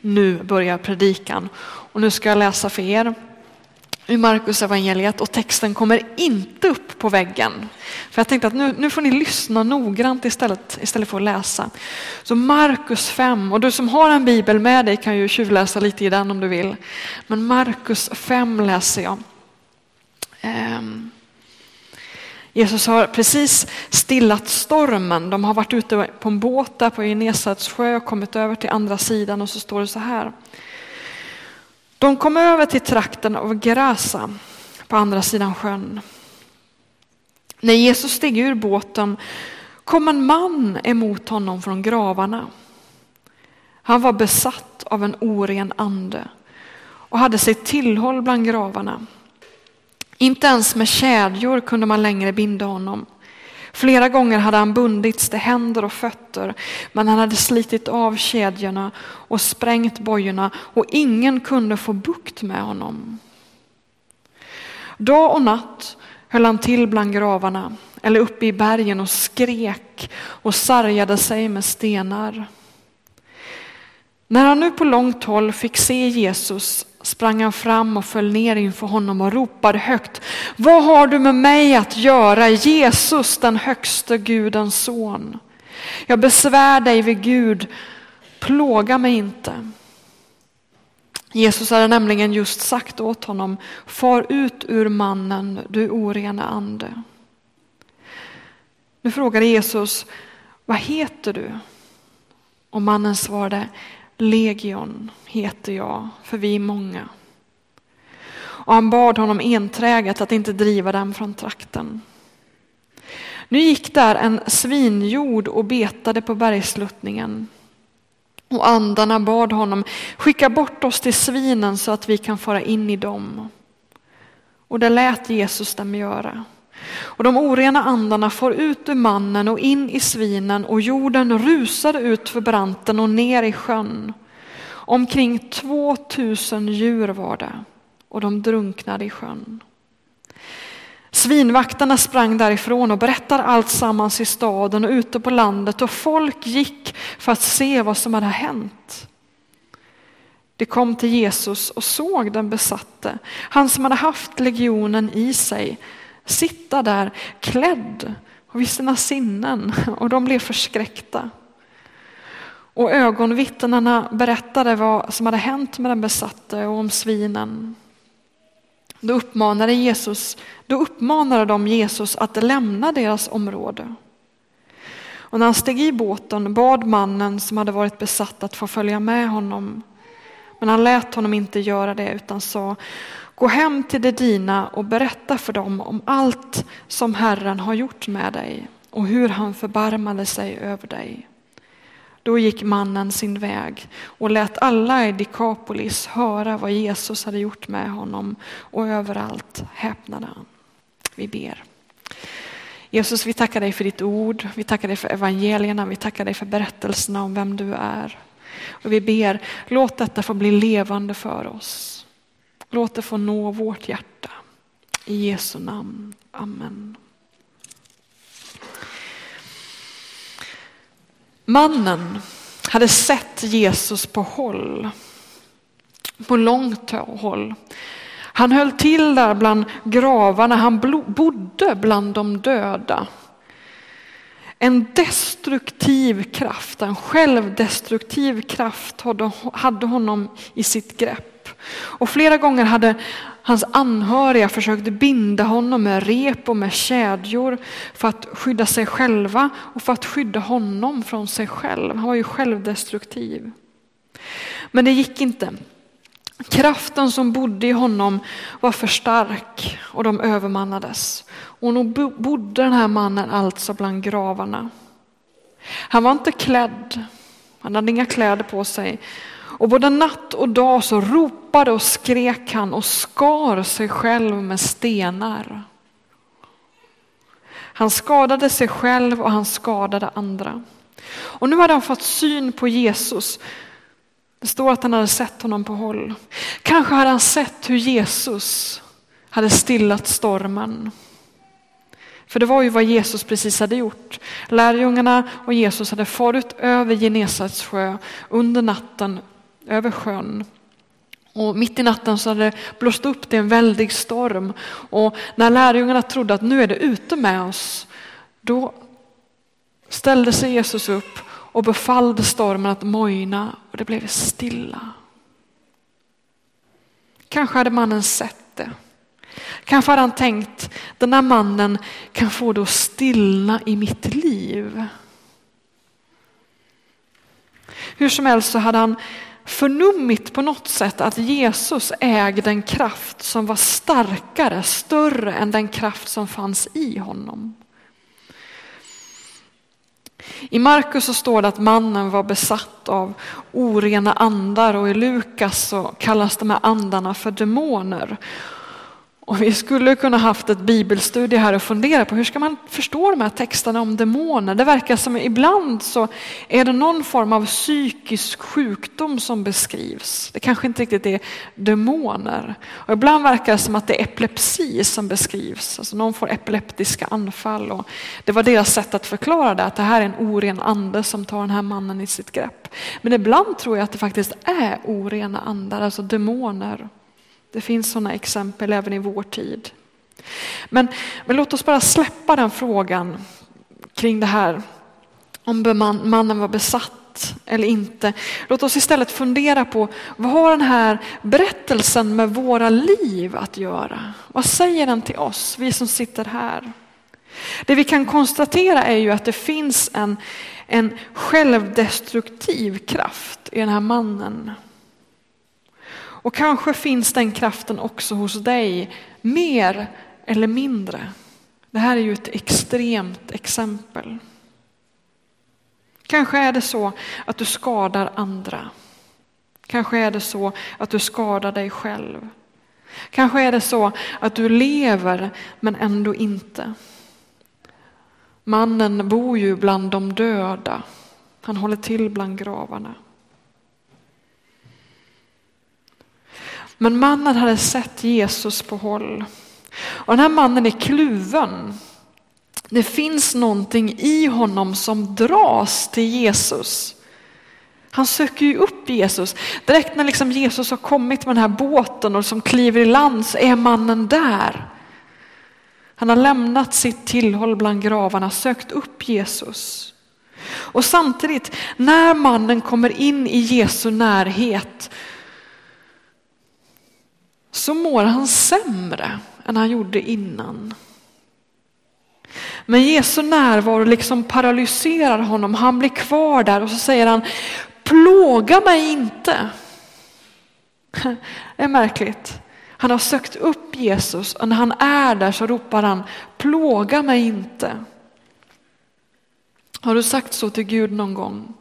nu börjar predikan. Och nu ska jag läsa för er ur Markus evangeliet och texten kommer inte upp på väggen. För jag tänkte att nu, nu får ni lyssna noggrant istället, istället för att läsa. Så Markus 5, och du som har en bibel med dig kan ju tjuvläsa lite i den om du vill. Men Markus 5 läser jag. Um. Jesus har precis stillat stormen. De har varit ute på en båt där på Genesarets sjö och kommit över till andra sidan och så står det så här. De kom över till trakten av Gerasa på andra sidan sjön. När Jesus steg ur båten kom en man emot honom från gravarna. Han var besatt av en oren ande och hade sitt tillhåll bland gravarna. Inte ens med kedjor kunde man längre binda honom. Flera gånger hade han bundits till händer och fötter, men han hade slitit av kedjorna och sprängt bojorna och ingen kunde få bukt med honom. Dag och natt höll han till bland gravarna eller uppe i bergen och skrek och sargade sig med stenar. När han nu på långt håll fick se Jesus sprang han fram och föll ner inför honom och ropade högt. Vad har du med mig att göra, Jesus den högste Gudens son? Jag besvär dig vid Gud, plåga mig inte. Jesus hade nämligen just sagt åt honom, far ut ur mannen, du orena ande. Nu frågade Jesus, vad heter du? Och mannen svarade, Legion heter jag, för vi är många. Och han bad honom enträget att inte driva dem från trakten. Nu gick där en svinjord och betade på bergsluttningen. Och andarna bad honom, skicka bort oss till svinen så att vi kan fara in i dem. Och det lät Jesus dem göra. Och de orena andarna for ut ur mannen och in i svinen och jorden rusade ut för branten och ner i sjön. Omkring 2000 djur var det och de drunknade i sjön. Svinvaktarna sprang därifrån och berättade allt sammans i staden och ute på landet och folk gick för att se vad som hade hänt. De kom till Jesus och såg den besatte, han som hade haft legionen i sig, sitta där klädd och vid sina sinnen och de blev förskräckta. Och ögonvittnena berättade vad som hade hänt med den besatte och om svinen. Då uppmanade, Jesus, då uppmanade de Jesus att lämna deras område. Och när han steg i båten bad mannen som hade varit besatt att få följa med honom. Men han lät honom inte göra det utan sa, gå hem till de dina och berätta för dem om allt som Herren har gjort med dig och hur han förbarmade sig över dig. Då gick mannen sin väg och lät alla i Dikapolis höra vad Jesus hade gjort med honom och överallt häpnade han. Vi ber. Jesus, vi tackar dig för ditt ord. Vi tackar dig för evangelierna. Vi tackar dig för berättelserna om vem du är. Och vi ber, låt detta få bli levande för oss. Låt det få nå vårt hjärta. I Jesu namn. Amen. Mannen hade sett Jesus på håll, på långt håll. Han höll till där bland gravarna, han bodde bland de döda. En destruktiv kraft, en självdestruktiv kraft hade honom i sitt grepp. Och flera gånger hade Hans anhöriga försökt binda honom med rep och med kedjor för att skydda sig själva och för att skydda honom från sig själv. Han var ju självdestruktiv. Men det gick inte. Kraften som bodde i honom var för stark och de övermannades. Och nog bodde den här mannen alltså bland gravarna. Han var inte klädd, han hade inga kläder på sig. Och både natt och dag så ropade och skrek han och skar sig själv med stenar. Han skadade sig själv och han skadade andra. Och nu hade han fått syn på Jesus. Det står att han hade sett honom på håll. Kanske hade han sett hur Jesus hade stillat stormen. För det var ju vad Jesus precis hade gjort. Lärjungarna och Jesus hade farit över Genesarets sjö under natten över sjön. Och mitt i natten så hade det blåst upp till en väldig storm. Och när lärjungarna trodde att nu är det ute med oss, då ställde sig Jesus upp och befallde stormen att mojna och det blev stilla. Kanske hade mannen sett det. Kanske hade han tänkt, den här mannen kan få det att stillna i mitt liv. Hur som helst så hade han förnummit på något sätt att Jesus ägde en kraft som var starkare, större än den kraft som fanns i honom. I Markus så står det att mannen var besatt av orena andar och i Lukas så kallas de här andarna för demoner. Och vi skulle kunna haft ett bibelstudie här och fundera på hur ska man förstå de här texterna om demoner. Det verkar som ibland så är det någon form av psykisk sjukdom som beskrivs. Det kanske inte riktigt är demoner. Och ibland verkar det som att det är epilepsi som beskrivs. Alltså någon får epileptiska anfall. Och det var deras sätt att förklara det, att det här är en oren ande som tar den här mannen i sitt grepp. Men ibland tror jag att det faktiskt är orena andar, alltså demoner. Det finns sådana exempel även i vår tid. Men, men låt oss bara släppa den frågan kring det här om mannen var besatt eller inte. Låt oss istället fundera på vad har den här berättelsen med våra liv att göra? Vad säger den till oss, vi som sitter här? Det vi kan konstatera är ju att det finns en, en självdestruktiv kraft i den här mannen. Och kanske finns den kraften också hos dig, mer eller mindre. Det här är ju ett extremt exempel. Kanske är det så att du skadar andra. Kanske är det så att du skadar dig själv. Kanske är det så att du lever men ändå inte. Mannen bor ju bland de döda. Han håller till bland gravarna. Men mannen hade sett Jesus på håll. Och den här mannen är kluven. Det finns någonting i honom som dras till Jesus. Han söker ju upp Jesus. Direkt när liksom Jesus har kommit med den här båten och som kliver i land så är mannen där. Han har lämnat sitt tillhåll bland gravarna, sökt upp Jesus. Och samtidigt, när mannen kommer in i Jesu närhet så mår han sämre än han gjorde innan. Men Jesu närvaro liksom paralyserar honom. Han blir kvar där och så säger han, plåga mig inte. Det är märkligt. Han har sökt upp Jesus och när han är där så ropar han, plåga mig inte. Har du sagt så till Gud någon gång?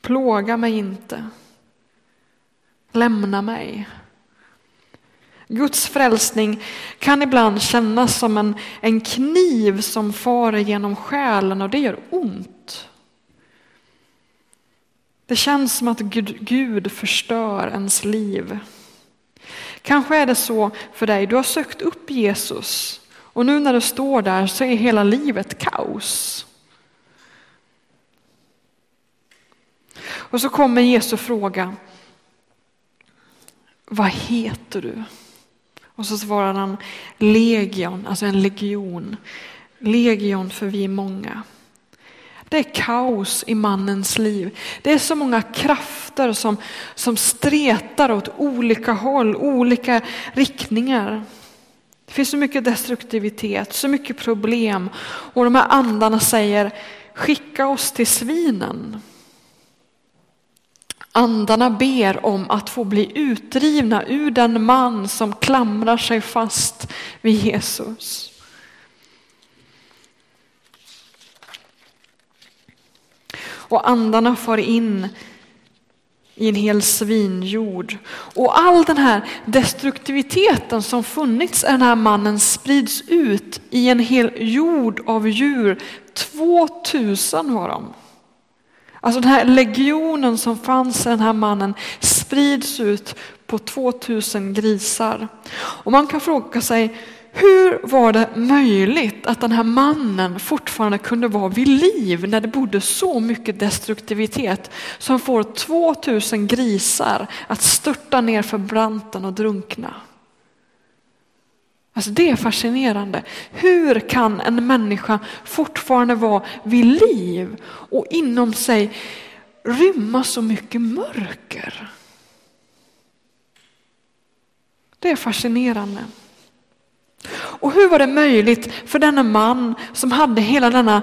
Plåga mig inte. Lämna mig. Guds frälsning kan ibland kännas som en, en kniv som far genom själen och det gör ont. Det känns som att Gud, Gud förstör ens liv. Kanske är det så för dig, du har sökt upp Jesus och nu när du står där så är hela livet kaos. Och så kommer Jesu fråga, vad heter du? Och så svarar han legion, alltså en legion. Legion för vi är många. Det är kaos i mannens liv. Det är så många krafter som, som stretar åt olika håll, olika riktningar. Det finns så mycket destruktivitet, så mycket problem. Och de här andarna säger skicka oss till svinen. Andarna ber om att få bli utdrivna ur den man som klamrar sig fast vid Jesus. Och andarna far in i en hel svinjord. Och all den här destruktiviteten som funnits i den här mannen sprids ut i en hel jord av djur. 2000 var de. Alltså den här legionen som fanns i den här mannen sprids ut på 2000 grisar. Och man kan fråga sig, hur var det möjligt att den här mannen fortfarande kunde vara vid liv när det bodde så mycket destruktivitet som får 2000 grisar att störta ner för branten och drunkna. Alltså det är fascinerande. Hur kan en människa fortfarande vara vid liv och inom sig rymma så mycket mörker? Det är fascinerande. Och hur var det möjligt för denna man som hade hela denna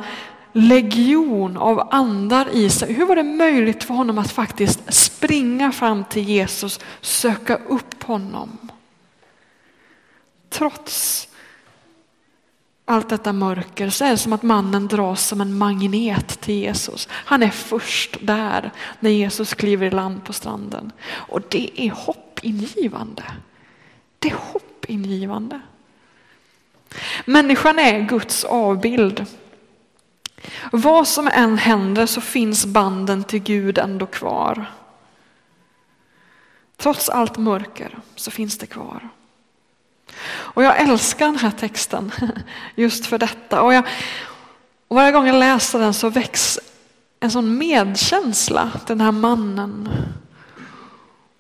legion av andar i sig. Hur var det möjligt för honom att faktiskt springa fram till Jesus, söka upp honom? Trots allt detta mörker så är det som att mannen dras som en magnet till Jesus. Han är först där när Jesus kliver i land på stranden. Och det är hoppingivande. Det är hoppingivande. Människan är Guds avbild. Vad som än händer så finns banden till Gud ändå kvar. Trots allt mörker så finns det kvar. Och jag älskar den här texten just för detta. Och, jag, och varje gång jag läser den så väcks en sån medkänsla, den här mannen.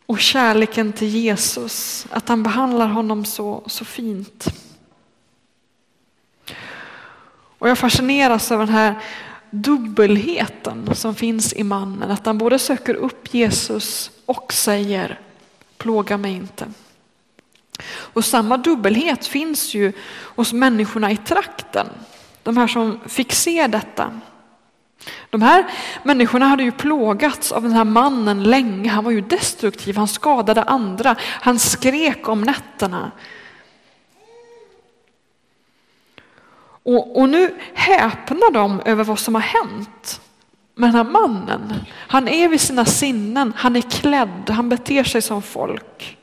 Och kärleken till Jesus, att han behandlar honom så, så fint. Och jag fascineras av den här dubbelheten som finns i mannen. Att han både söker upp Jesus och säger plåga mig inte. Och samma dubbelhet finns ju hos människorna i trakten. De här som fick se detta. De här människorna hade ju plågats av den här mannen länge. Han var ju destruktiv, han skadade andra, han skrek om nätterna. Och, och nu häpnar de över vad som har hänt med den här mannen. Han är vid sina sinnen, han är klädd, han beter sig som folk.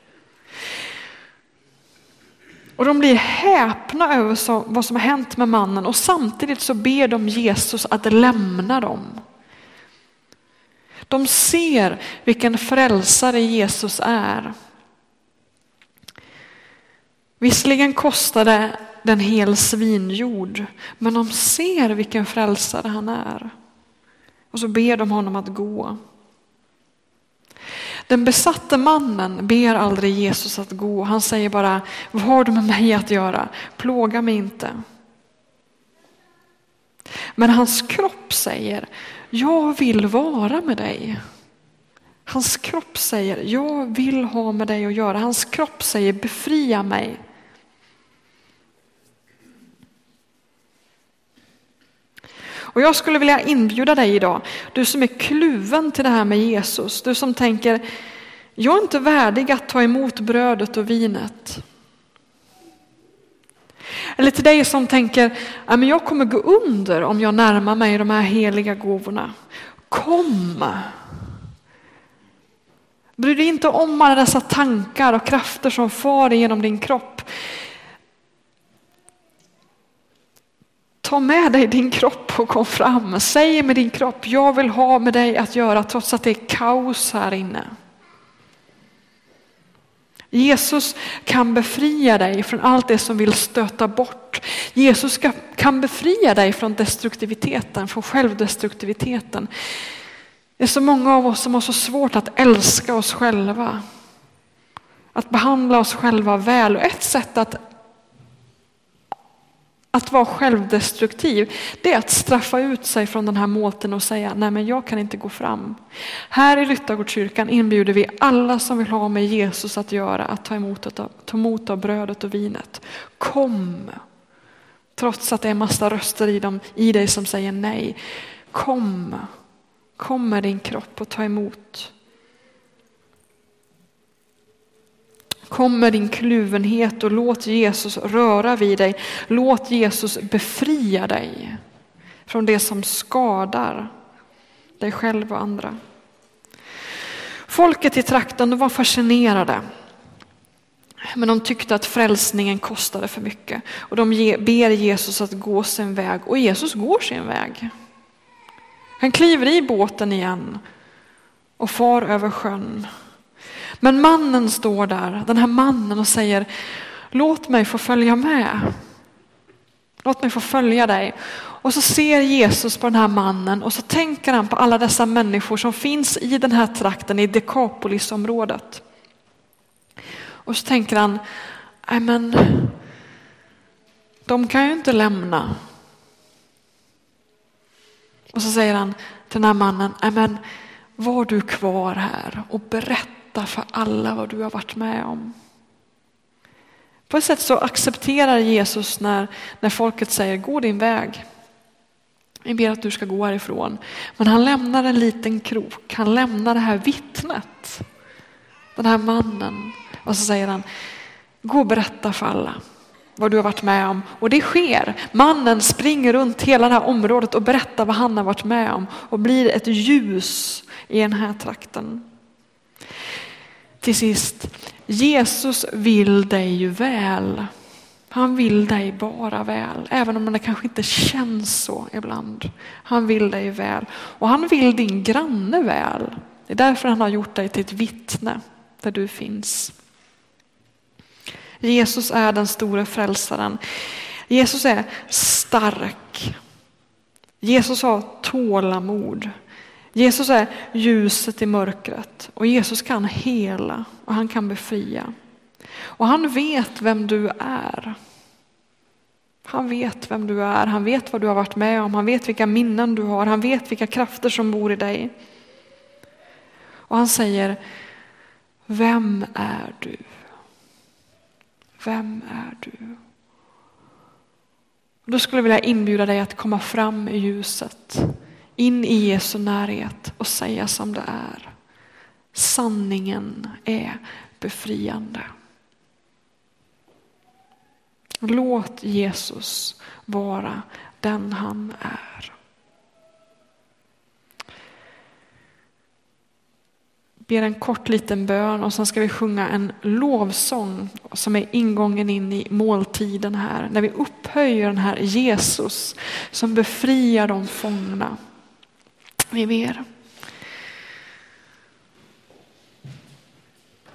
Och de blir häpna över så, vad som har hänt med mannen och samtidigt så ber de Jesus att lämna dem. De ser vilken frälsare Jesus är. Visserligen kostade den hel svinjord, men de ser vilken frälsare han är. Och så ber de honom att gå. Den besatte mannen ber aldrig Jesus att gå. Han säger bara, vad har du med mig att göra? Plåga mig inte. Men hans kropp säger, jag vill vara med dig. Hans kropp säger, jag vill ha med dig att göra. Hans kropp säger, befria mig. Och jag skulle vilja inbjuda dig idag, du som är kluven till det här med Jesus, du som tänker, jag är inte värdig att ta emot brödet och vinet. Eller till dig som tänker, jag kommer gå under om jag närmar mig de här heliga gåvorna. Kom! Bry dig inte om alla dessa tankar och krafter som far genom din kropp. Ta med dig din kropp och kom fram. Säg med din kropp, jag vill ha med dig att göra trots att det är kaos här inne. Jesus kan befria dig från allt det som vill stöta bort. Jesus kan befria dig från destruktiviteten, från självdestruktiviteten. Det är så många av oss som har så svårt att älska oss själva. Att behandla oss själva väl. Och ett sätt att att vara självdestruktiv, det är att straffa ut sig från den här måten och säga, nej men jag kan inte gå fram. Här i Ryttargårdskyrkan inbjuder vi alla som vill ha med Jesus att göra, att ta emot, ta emot av brödet och vinet. Kom! Trots att det är massa röster i, dem, i dig som säger nej. Kom! Kom med din kropp och ta emot. Kom med din kluvenhet och låt Jesus röra vid dig. Låt Jesus befria dig från det som skadar dig själv och andra. Folket i trakten var fascinerade. Men de tyckte att frälsningen kostade för mycket. Och de ber Jesus att gå sin väg. Och Jesus går sin väg. Han kliver i båten igen och far över sjön. Men mannen står där, den här mannen och säger låt mig få följa med. Låt mig få följa dig. Och så ser Jesus på den här mannen och så tänker han på alla dessa människor som finns i den här trakten i Dekapolisområdet. Och så tänker han, nej men de kan ju inte lämna. Och så säger han till den här mannen, nej men var du kvar här och berätta för alla vad du har varit med om. På ett sätt så accepterar Jesus när, när folket säger gå din väg. Vi ber att du ska gå härifrån. Men han lämnar en liten krok, han lämnar det här vittnet. Den här mannen. Och så säger han, gå och berätta för alla vad du har varit med om. Och det sker. Mannen springer runt hela det här området och berättar vad han har varit med om och blir ett ljus i den här trakten. Till sist, Jesus vill dig väl. Han vill dig bara väl, även om det kanske inte känns så ibland. Han vill dig väl och han vill din granne väl. Det är därför han har gjort dig till ett vittne där du finns. Jesus är den store frälsaren. Jesus är stark. Jesus har tålamod. Jesus är ljuset i mörkret och Jesus kan hela och han kan befria. Och han vet vem du är. Han vet vem du är, han vet vad du har varit med om, han vet vilka minnen du har, han vet vilka krafter som bor i dig. Och han säger, vem är du? Vem är du? Då skulle jag vilja inbjuda dig att komma fram i ljuset, in i Jesu närhet och säga som det är. Sanningen är befriande. Låt Jesus vara den han är. ber en kort liten bön och sen ska vi sjunga en lovsång som är ingången in i måltiden här. När vi upphöjer den här Jesus som befriar de fångna. Vi ber.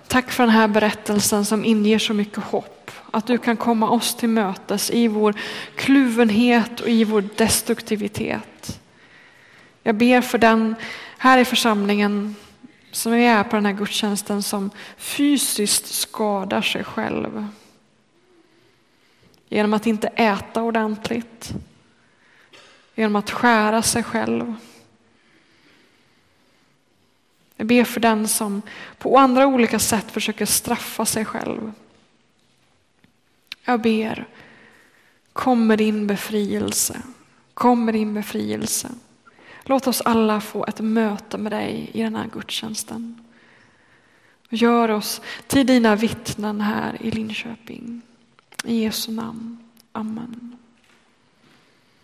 Tack för den här berättelsen som inger så mycket hopp. Att du kan komma oss till mötes i vår kluvenhet och i vår destruktivitet. Jag ber för den här i församlingen som vi är på den här gudstjänsten som fysiskt skadar sig själv. Genom att inte äta ordentligt. Genom att skära sig själv. Jag ber för den som på andra olika sätt försöker straffa sig själv. Jag ber, kom med din befrielse. Kom med din befrielse. Låt oss alla få ett möte med dig i den här gudstjänsten. Gör oss till dina vittnen här i Linköping. I Jesu namn. Amen.